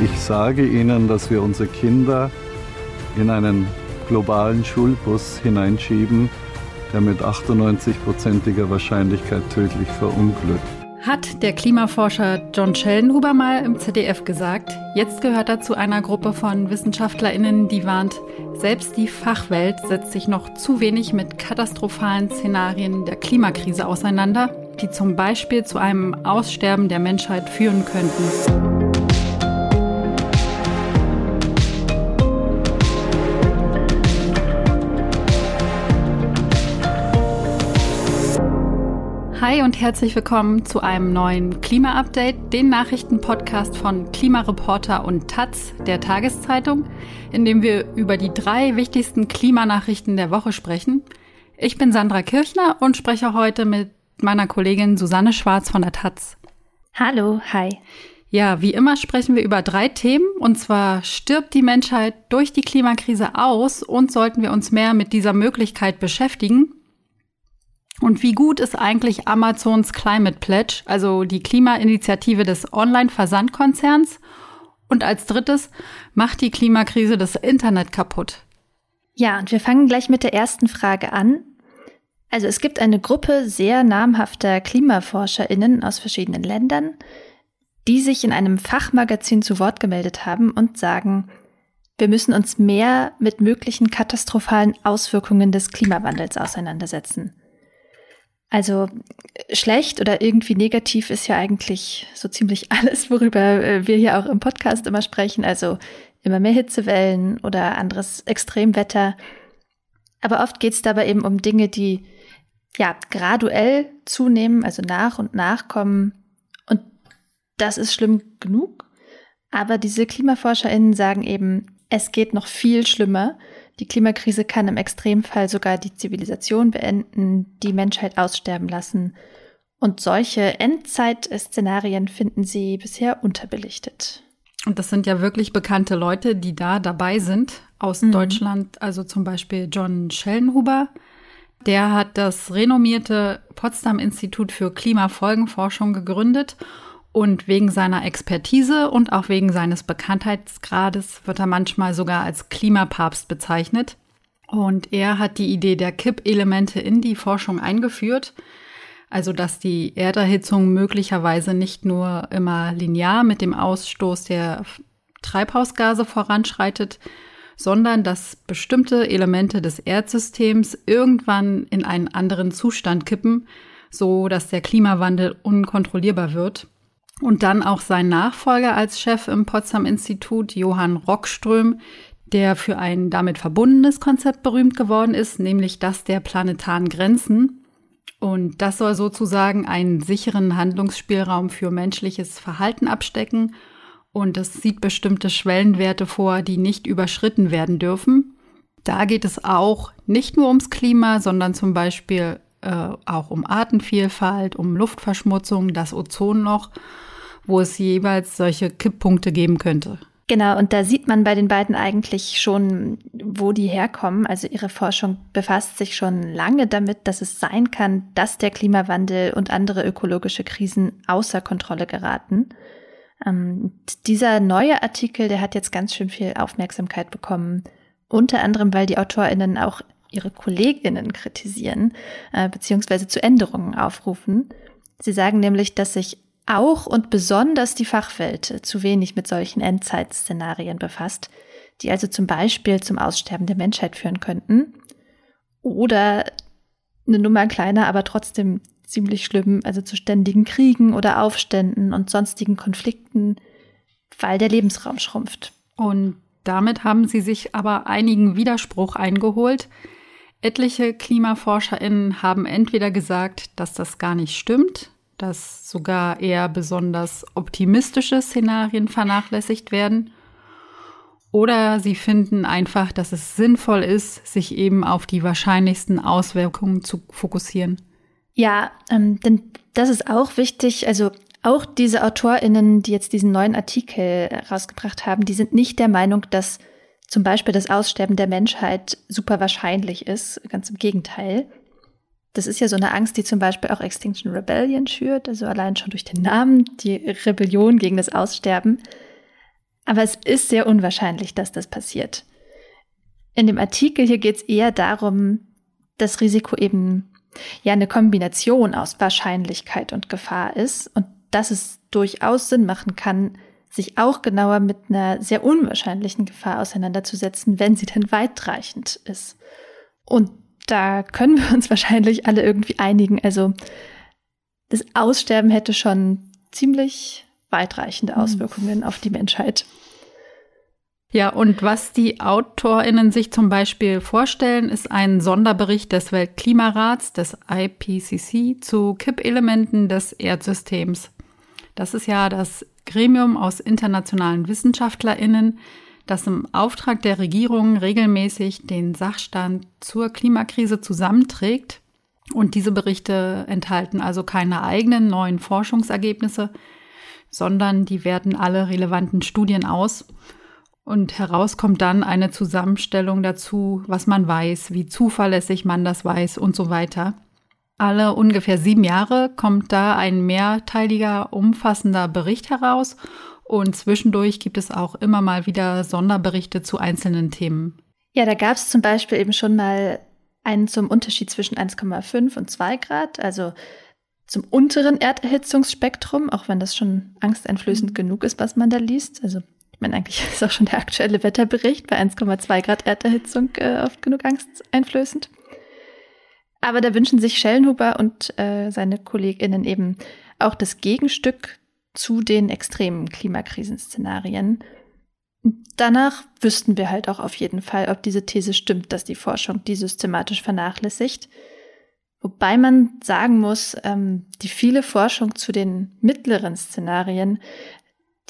Ich sage Ihnen, dass wir unsere Kinder in einen globalen Schulbus hineinschieben, der mit 98-prozentiger Wahrscheinlichkeit tödlich verunglückt. Hat der Klimaforscher John Schellenhuber mal im ZDF gesagt. Jetzt gehört er zu einer Gruppe von WissenschaftlerInnen, die warnt, selbst die Fachwelt setzt sich noch zu wenig mit katastrophalen Szenarien der Klimakrise auseinander, die zum Beispiel zu einem Aussterben der Menschheit führen könnten. Hi und herzlich willkommen zu einem neuen Klima-Update, den Nachrichtenpodcast von Klimareporter und Taz, der Tageszeitung, in dem wir über die drei wichtigsten Klimanachrichten der Woche sprechen. Ich bin Sandra Kirchner und spreche heute mit meiner Kollegin Susanne Schwarz von der Taz. Hallo, hi. Ja, wie immer sprechen wir über drei Themen, und zwar stirbt die Menschheit durch die Klimakrise aus und sollten wir uns mehr mit dieser Möglichkeit beschäftigen. Und wie gut ist eigentlich Amazons Climate Pledge, also die Klimainitiative des Online-Versandkonzerns? Und als drittes, macht die Klimakrise das Internet kaputt? Ja, und wir fangen gleich mit der ersten Frage an. Also es gibt eine Gruppe sehr namhafter Klimaforscherinnen aus verschiedenen Ländern, die sich in einem Fachmagazin zu Wort gemeldet haben und sagen, wir müssen uns mehr mit möglichen katastrophalen Auswirkungen des Klimawandels auseinandersetzen. Also schlecht oder irgendwie negativ ist ja eigentlich so ziemlich alles, worüber äh, wir hier auch im Podcast immer sprechen. Also immer mehr Hitzewellen oder anderes Extremwetter. Aber oft geht es dabei eben um Dinge, die ja graduell zunehmen, also nach und nach kommen. Und das ist schlimm genug. Aber diese KlimaforscherInnen sagen eben, es geht noch viel schlimmer. Die Klimakrise kann im Extremfall sogar die Zivilisation beenden, die Menschheit aussterben lassen. Und solche Endzeitszenarien finden sie bisher unterbelichtet. Und das sind ja wirklich bekannte Leute, die da dabei sind aus mhm. Deutschland. Also zum Beispiel John Schellenhuber. Der hat das renommierte Potsdam Institut für Klimafolgenforschung gegründet und wegen seiner Expertise und auch wegen seines Bekanntheitsgrades wird er manchmal sogar als Klimapapst bezeichnet. Und er hat die Idee der Kippelemente in die Forschung eingeführt. Also, dass die Erderhitzung möglicherweise nicht nur immer linear mit dem Ausstoß der Treibhausgase voranschreitet, sondern dass bestimmte Elemente des Erdsystems irgendwann in einen anderen Zustand kippen, so dass der Klimawandel unkontrollierbar wird. Und dann auch sein Nachfolger als Chef im Potsdam Institut, Johann Rockström, der für ein damit verbundenes Konzept berühmt geworden ist, nämlich das der planetaren Grenzen. Und das soll sozusagen einen sicheren Handlungsspielraum für menschliches Verhalten abstecken. Und es sieht bestimmte Schwellenwerte vor, die nicht überschritten werden dürfen. Da geht es auch nicht nur ums Klima, sondern zum Beispiel äh, auch um Artenvielfalt, um Luftverschmutzung, das Ozonloch wo es jeweils solche Kipppunkte geben könnte. Genau, und da sieht man bei den beiden eigentlich schon, wo die herkommen. Also ihre Forschung befasst sich schon lange damit, dass es sein kann, dass der Klimawandel und andere ökologische Krisen außer Kontrolle geraten. Ähm, dieser neue Artikel, der hat jetzt ganz schön viel Aufmerksamkeit bekommen. Unter anderem, weil die AutorInnen auch ihre KollegInnen kritisieren, äh, beziehungsweise zu Änderungen aufrufen. Sie sagen nämlich, dass sich auch und besonders die Fachwelt zu wenig mit solchen Endzeitszenarien befasst, die also zum Beispiel zum Aussterben der Menschheit führen könnten. Oder eine Nummer kleiner, aber trotzdem ziemlich schlimm, also zu ständigen Kriegen oder Aufständen und sonstigen Konflikten, weil der Lebensraum schrumpft. Und damit haben sie sich aber einigen Widerspruch eingeholt. Etliche KlimaforscherInnen haben entweder gesagt, dass das gar nicht stimmt, dass sogar eher besonders optimistische Szenarien vernachlässigt werden. Oder sie finden einfach, dass es sinnvoll ist, sich eben auf die wahrscheinlichsten Auswirkungen zu fokussieren. Ja, ähm, denn das ist auch wichtig. Also auch diese AutorInnen, die jetzt diesen neuen Artikel rausgebracht haben, die sind nicht der Meinung, dass zum Beispiel das Aussterben der Menschheit super wahrscheinlich ist. Ganz im Gegenteil. Das ist ja so eine Angst, die zum Beispiel auch Extinction Rebellion schürt, also allein schon durch den Namen, die Rebellion gegen das Aussterben. Aber es ist sehr unwahrscheinlich, dass das passiert. In dem Artikel hier geht es eher darum, das Risiko eben ja eine Kombination aus Wahrscheinlichkeit und Gefahr ist und dass es durchaus Sinn machen kann, sich auch genauer mit einer sehr unwahrscheinlichen Gefahr auseinanderzusetzen, wenn sie denn weitreichend ist. Und da können wir uns wahrscheinlich alle irgendwie einigen. Also das Aussterben hätte schon ziemlich weitreichende hm. Auswirkungen auf die Menschheit. Ja, und was die AutorInnen sich zum Beispiel vorstellen, ist ein Sonderbericht des Weltklimarats, des IPCC, zu Kippelementen des Erdsystems. Das ist ja das Gremium aus internationalen WissenschaftlerInnen, das im Auftrag der Regierung regelmäßig den Sachstand zur Klimakrise zusammenträgt. Und diese Berichte enthalten also keine eigenen neuen Forschungsergebnisse, sondern die werten alle relevanten Studien aus und heraus kommt dann eine Zusammenstellung dazu, was man weiß, wie zuverlässig man das weiß und so weiter. Alle ungefähr sieben Jahre kommt da ein mehrteiliger, umfassender Bericht heraus und zwischendurch gibt es auch immer mal wieder Sonderberichte zu einzelnen Themen. Ja, da gab es zum Beispiel eben schon mal einen zum Unterschied zwischen 1,5 und 2 Grad, also zum unteren Erderhitzungsspektrum, auch wenn das schon angsteinflößend mhm. genug ist, was man da liest. Also ich meine, eigentlich ist auch schon der aktuelle Wetterbericht bei 1,2 Grad Erderhitzung äh, oft genug angsteinflößend. Aber da wünschen sich Schellenhuber und äh, seine KollegInnen eben auch das Gegenstück zu den extremen Klimakrisenszenarien. Danach wüssten wir halt auch auf jeden Fall, ob diese These stimmt, dass die Forschung die systematisch vernachlässigt. Wobei man sagen muss, ähm, die viele Forschung zu den mittleren Szenarien,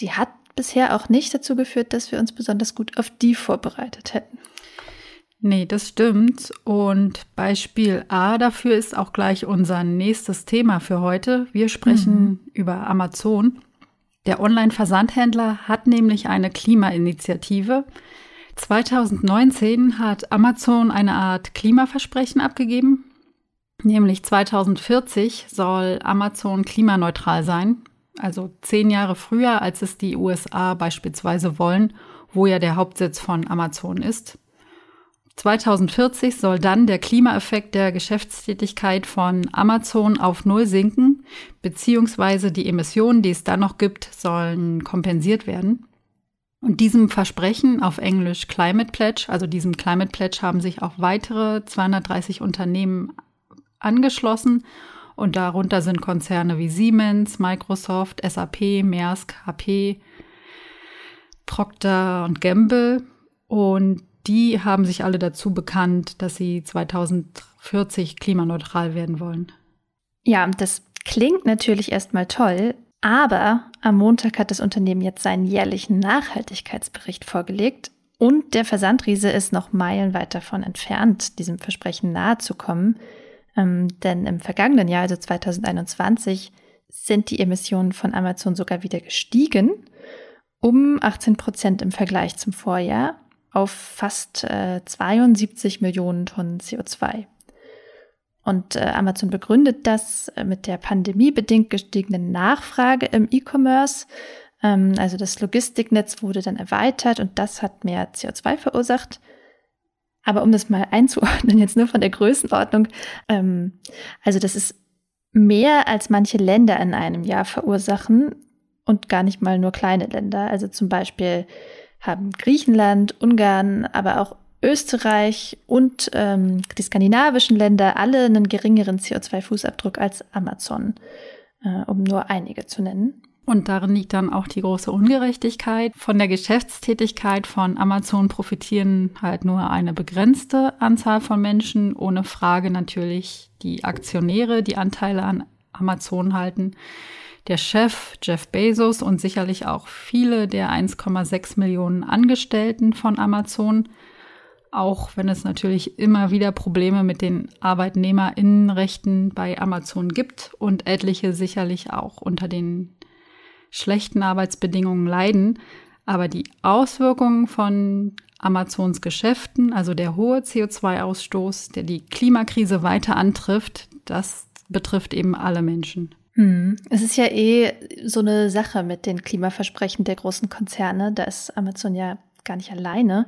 die hat bisher auch nicht dazu geführt, dass wir uns besonders gut auf die vorbereitet hätten. Nee, das stimmt. Und Beispiel A dafür ist auch gleich unser nächstes Thema für heute. Wir sprechen mhm. über Amazon. Der Online-Versandhändler hat nämlich eine Klimainitiative. 2019 hat Amazon eine Art Klimaversprechen abgegeben. Nämlich 2040 soll Amazon klimaneutral sein also zehn Jahre früher, als es die USA beispielsweise wollen, wo ja der Hauptsitz von Amazon ist. 2040 soll dann der Klimaeffekt der Geschäftstätigkeit von Amazon auf Null sinken, beziehungsweise die Emissionen, die es dann noch gibt, sollen kompensiert werden. Und diesem Versprechen auf Englisch Climate Pledge, also diesem Climate Pledge haben sich auch weitere 230 Unternehmen angeschlossen und darunter sind Konzerne wie Siemens, Microsoft, SAP, Maersk, HP, Procter und Gamble. Und die haben sich alle dazu bekannt, dass sie 2040 klimaneutral werden wollen. Ja, das klingt natürlich erstmal toll, aber am Montag hat das Unternehmen jetzt seinen jährlichen Nachhaltigkeitsbericht vorgelegt und der Versandriese ist noch meilenweit davon entfernt, diesem Versprechen nahezukommen. Ähm, denn im vergangenen Jahr, also 2021, sind die Emissionen von Amazon sogar wieder gestiegen, um 18 Prozent im Vergleich zum Vorjahr auf fast äh, 72 Millionen Tonnen CO2. Und äh, Amazon begründet das äh, mit der pandemiebedingt gestiegenen Nachfrage im E-Commerce. Ähm, also das Logistiknetz wurde dann erweitert und das hat mehr CO2 verursacht. Aber um das mal einzuordnen, jetzt nur von der Größenordnung, ähm, also das ist mehr als manche Länder in einem Jahr verursachen und gar nicht mal nur kleine Länder. Also zum Beispiel haben Griechenland, Ungarn, aber auch Österreich und ähm, die skandinavischen Länder alle einen geringeren CO2-Fußabdruck als Amazon, äh, um nur einige zu nennen. Und darin liegt dann auch die große Ungerechtigkeit. Von der Geschäftstätigkeit von Amazon profitieren halt nur eine begrenzte Anzahl von Menschen, ohne Frage natürlich die Aktionäre, die Anteile an Amazon halten. Der Chef Jeff Bezos und sicherlich auch viele der 1,6 Millionen Angestellten von Amazon, auch wenn es natürlich immer wieder Probleme mit den Arbeitnehmerinnenrechten bei Amazon gibt und etliche sicherlich auch unter den schlechten Arbeitsbedingungen leiden. Aber die Auswirkungen von Amazons Geschäften, also der hohe CO2-Ausstoß, der die Klimakrise weiter antrifft, das betrifft eben alle Menschen. Hm. Es ist ja eh so eine Sache mit den Klimaversprechen der großen Konzerne. Da ist Amazon ja gar nicht alleine.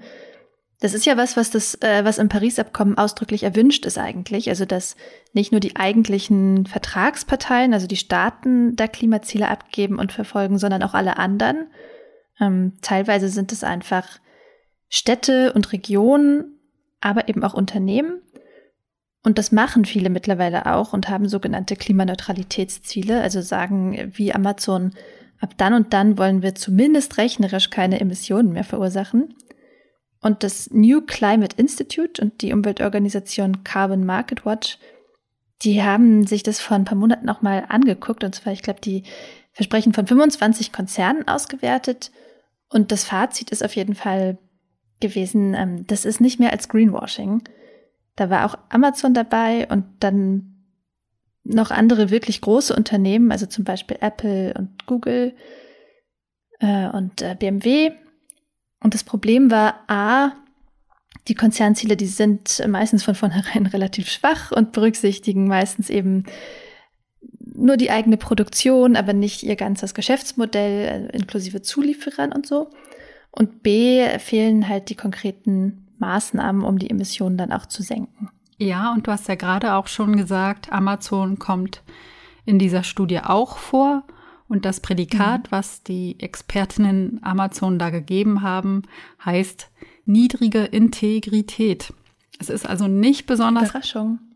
Das ist ja was, was das, äh, was im Paris-Abkommen ausdrücklich erwünscht ist eigentlich. Also, dass nicht nur die eigentlichen Vertragsparteien, also die Staaten, da Klimaziele abgeben und verfolgen, sondern auch alle anderen. Ähm, teilweise sind es einfach Städte und Regionen, aber eben auch Unternehmen. Und das machen viele mittlerweile auch und haben sogenannte Klimaneutralitätsziele, also sagen wie Amazon, ab dann und dann wollen wir zumindest rechnerisch keine Emissionen mehr verursachen. Und das New Climate Institute und die Umweltorganisation Carbon Market Watch, die haben sich das vor ein paar Monaten noch mal angeguckt. Und zwar, ich glaube, die Versprechen von 25 Konzernen ausgewertet. Und das Fazit ist auf jeden Fall gewesen, ähm, das ist nicht mehr als Greenwashing. Da war auch Amazon dabei und dann noch andere wirklich große Unternehmen, also zum Beispiel Apple und Google äh, und äh, BMW. Und das Problem war, a, die Konzernziele, die sind meistens von vornherein relativ schwach und berücksichtigen meistens eben nur die eigene Produktion, aber nicht ihr ganzes Geschäftsmodell, äh, inklusive Zulieferern und so. Und B, fehlen halt die konkreten Maßnahmen, um die Emissionen dann auch zu senken. Ja, und du hast ja gerade auch schon gesagt, Amazon kommt in dieser Studie auch vor. Und das Prädikat, mhm. was die Expertinnen Amazon da gegeben haben, heißt niedrige Integrität. Es ist also nicht besonders. Überraschung.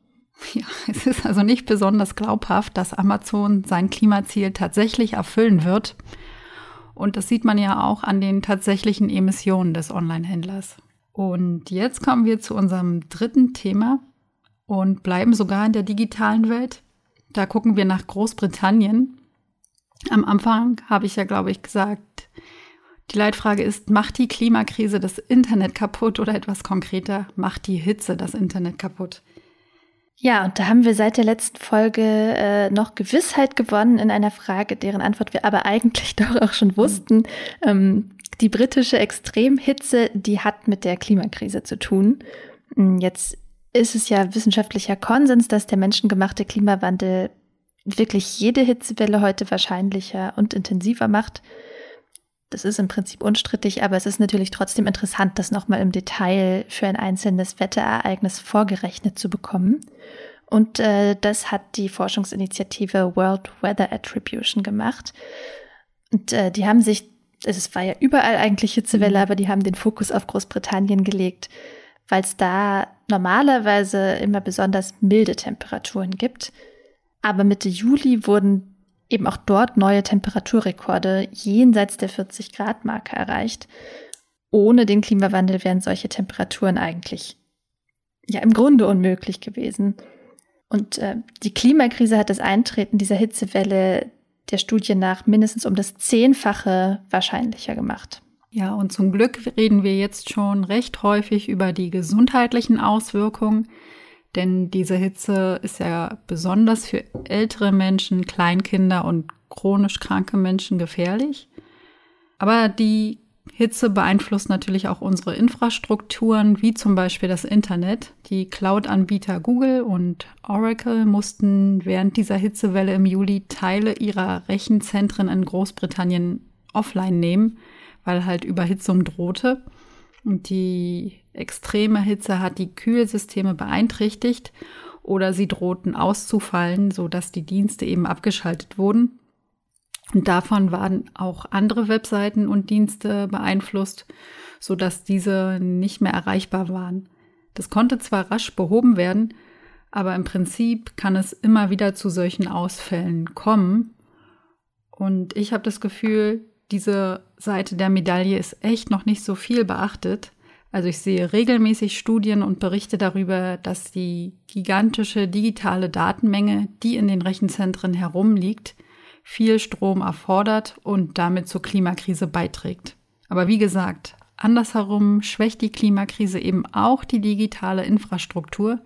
Ja, es ist also nicht besonders glaubhaft, dass Amazon sein Klimaziel tatsächlich erfüllen wird. Und das sieht man ja auch an den tatsächlichen Emissionen des Online-Händlers. Und jetzt kommen wir zu unserem dritten Thema und bleiben sogar in der digitalen Welt. Da gucken wir nach Großbritannien. Am Anfang habe ich ja, glaube ich, gesagt, die Leitfrage ist, macht die Klimakrise das Internet kaputt oder etwas konkreter, macht die Hitze das Internet kaputt? Ja, und da haben wir seit der letzten Folge äh, noch Gewissheit gewonnen in einer Frage, deren Antwort wir aber eigentlich doch auch schon wussten. Ähm, die britische Extremhitze, die hat mit der Klimakrise zu tun. Hm, jetzt ist es ja wissenschaftlicher Konsens, dass der menschengemachte Klimawandel wirklich jede Hitzewelle heute wahrscheinlicher und intensiver macht. Das ist im Prinzip unstrittig, aber es ist natürlich trotzdem interessant, das nochmal im Detail für ein einzelnes Wetterereignis vorgerechnet zu bekommen. Und äh, das hat die Forschungsinitiative World Weather Attribution gemacht. Und äh, die haben sich, es war ja überall eigentlich Hitzewelle, mhm. aber die haben den Fokus auf Großbritannien gelegt, weil es da normalerweise immer besonders milde Temperaturen gibt. Aber Mitte Juli wurden eben auch dort neue Temperaturrekorde jenseits der 40 Grad Marke erreicht. Ohne den Klimawandel wären solche Temperaturen eigentlich ja im Grunde unmöglich gewesen. Und äh, die Klimakrise hat das Eintreten dieser Hitzewelle der Studie nach mindestens um das Zehnfache wahrscheinlicher gemacht. Ja, und zum Glück reden wir jetzt schon recht häufig über die gesundheitlichen Auswirkungen denn diese Hitze ist ja besonders für ältere Menschen, Kleinkinder und chronisch kranke Menschen gefährlich. Aber die Hitze beeinflusst natürlich auch unsere Infrastrukturen, wie zum Beispiel das Internet. Die Cloud-Anbieter Google und Oracle mussten während dieser Hitzewelle im Juli Teile ihrer Rechenzentren in Großbritannien offline nehmen, weil halt Überhitzung drohte. Und die extreme Hitze hat die Kühlsysteme beeinträchtigt oder sie drohten auszufallen, sodass die Dienste eben abgeschaltet wurden. Und davon waren auch andere Webseiten und Dienste beeinflusst, sodass diese nicht mehr erreichbar waren. Das konnte zwar rasch behoben werden, aber im Prinzip kann es immer wieder zu solchen Ausfällen kommen. Und ich habe das Gefühl, diese Seite der Medaille ist echt noch nicht so viel beachtet. Also ich sehe regelmäßig Studien und Berichte darüber, dass die gigantische digitale Datenmenge, die in den Rechenzentren herumliegt, viel Strom erfordert und damit zur Klimakrise beiträgt. Aber wie gesagt, andersherum schwächt die Klimakrise eben auch die digitale Infrastruktur.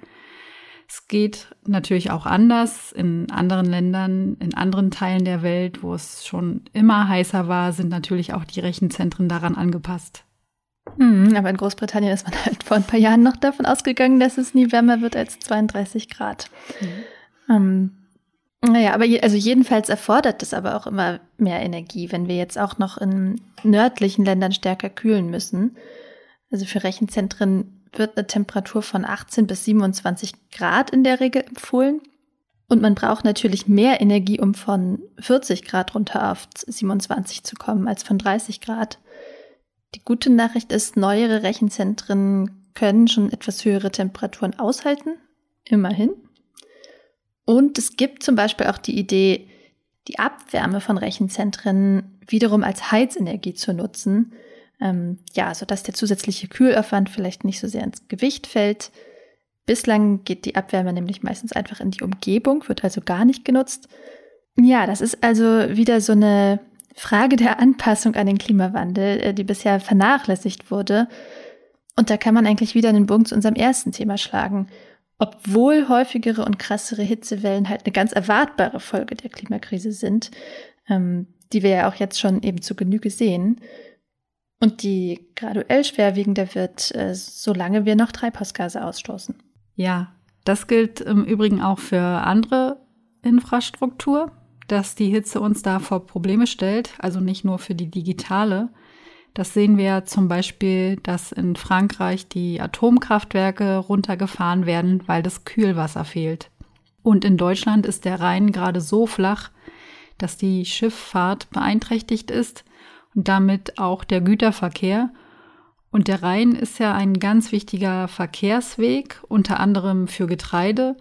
Es geht natürlich auch anders. In anderen Ländern, in anderen Teilen der Welt, wo es schon immer heißer war, sind natürlich auch die Rechenzentren daran angepasst. Mhm, aber in Großbritannien ist man halt vor ein paar Jahren noch davon ausgegangen, dass es nie wärmer wird als 32 Grad. Mhm. Ähm, Naja, aber je, also jedenfalls erfordert es aber auch immer mehr Energie, wenn wir jetzt auch noch in nördlichen Ländern stärker kühlen müssen. Also für Rechenzentren wird eine Temperatur von 18 bis 27 Grad in der Regel empfohlen. Und man braucht natürlich mehr Energie, um von 40 Grad runter auf 27 zu kommen, als von 30 Grad. Die gute Nachricht ist, neuere Rechenzentren können schon etwas höhere Temperaturen aushalten. Immerhin. Und es gibt zum Beispiel auch die Idee, die Abwärme von Rechenzentren wiederum als Heizenergie zu nutzen. Ähm, ja, sodass der zusätzliche Kühlaufwand vielleicht nicht so sehr ins Gewicht fällt. Bislang geht die Abwärme nämlich meistens einfach in die Umgebung, wird also gar nicht genutzt. Ja, das ist also wieder so eine Frage der Anpassung an den Klimawandel, äh, die bisher vernachlässigt wurde. Und da kann man eigentlich wieder einen Bogen zu unserem ersten Thema schlagen. Obwohl häufigere und krassere Hitzewellen halt eine ganz erwartbare Folge der Klimakrise sind, ähm, die wir ja auch jetzt schon eben zu Genüge sehen. Und die graduell schwerwiegender wird, äh, solange wir noch Treibhausgase ausstoßen. Ja, das gilt im Übrigen auch für andere Infrastruktur, dass die Hitze uns da vor Probleme stellt, also nicht nur für die digitale. Das sehen wir zum Beispiel, dass in Frankreich die Atomkraftwerke runtergefahren werden, weil das Kühlwasser fehlt. Und in Deutschland ist der Rhein gerade so flach, dass die Schifffahrt beeinträchtigt ist und damit auch der Güterverkehr und der Rhein ist ja ein ganz wichtiger Verkehrsweg, unter anderem für Getreide,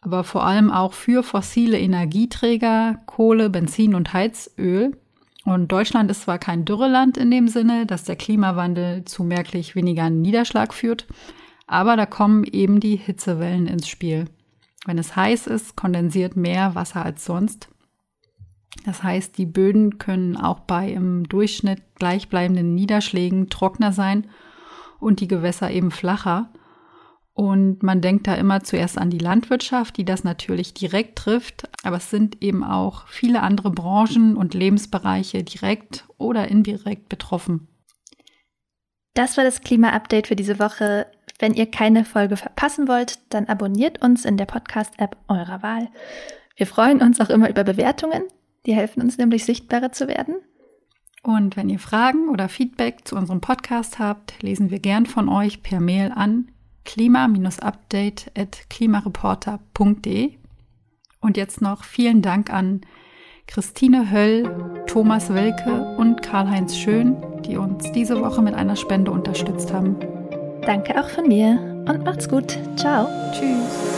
aber vor allem auch für fossile Energieträger, Kohle, Benzin und Heizöl. Und Deutschland ist zwar kein Dürreland in dem Sinne, dass der Klimawandel zu merklich weniger Niederschlag führt, aber da kommen eben die Hitzewellen ins Spiel. Wenn es heiß ist, kondensiert mehr Wasser als sonst das heißt, die Böden können auch bei im Durchschnitt gleichbleibenden Niederschlägen trockener sein und die Gewässer eben flacher. Und man denkt da immer zuerst an die Landwirtschaft, die das natürlich direkt trifft, aber es sind eben auch viele andere Branchen und Lebensbereiche direkt oder indirekt betroffen. Das war das Klima-Update für diese Woche. Wenn ihr keine Folge verpassen wollt, dann abonniert uns in der Podcast-App eurer Wahl. Wir freuen uns auch immer über Bewertungen. Die helfen uns nämlich sichtbarer zu werden. Und wenn ihr Fragen oder Feedback zu unserem Podcast habt, lesen wir gern von euch per Mail an klima-update.klimareporter.de. Und jetzt noch vielen Dank an Christine Höll, Thomas Welke und Karl-Heinz Schön, die uns diese Woche mit einer Spende unterstützt haben. Danke auch von mir und macht's gut. Ciao. Tschüss.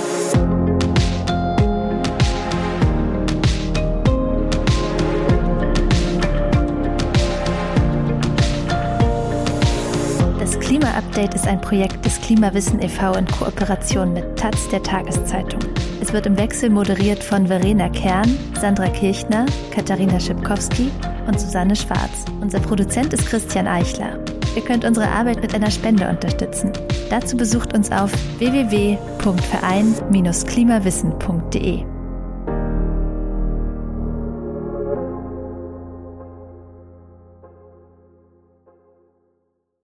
Klima-Update ist ein Projekt des Klimawissen e.V. in Kooperation mit Taz der Tageszeitung. Es wird im Wechsel moderiert von Verena Kern, Sandra Kirchner, Katharina Schipkowski und Susanne Schwarz. Unser Produzent ist Christian Eichler. Ihr könnt unsere Arbeit mit einer Spende unterstützen. Dazu besucht uns auf www.verein-klimawissen.de.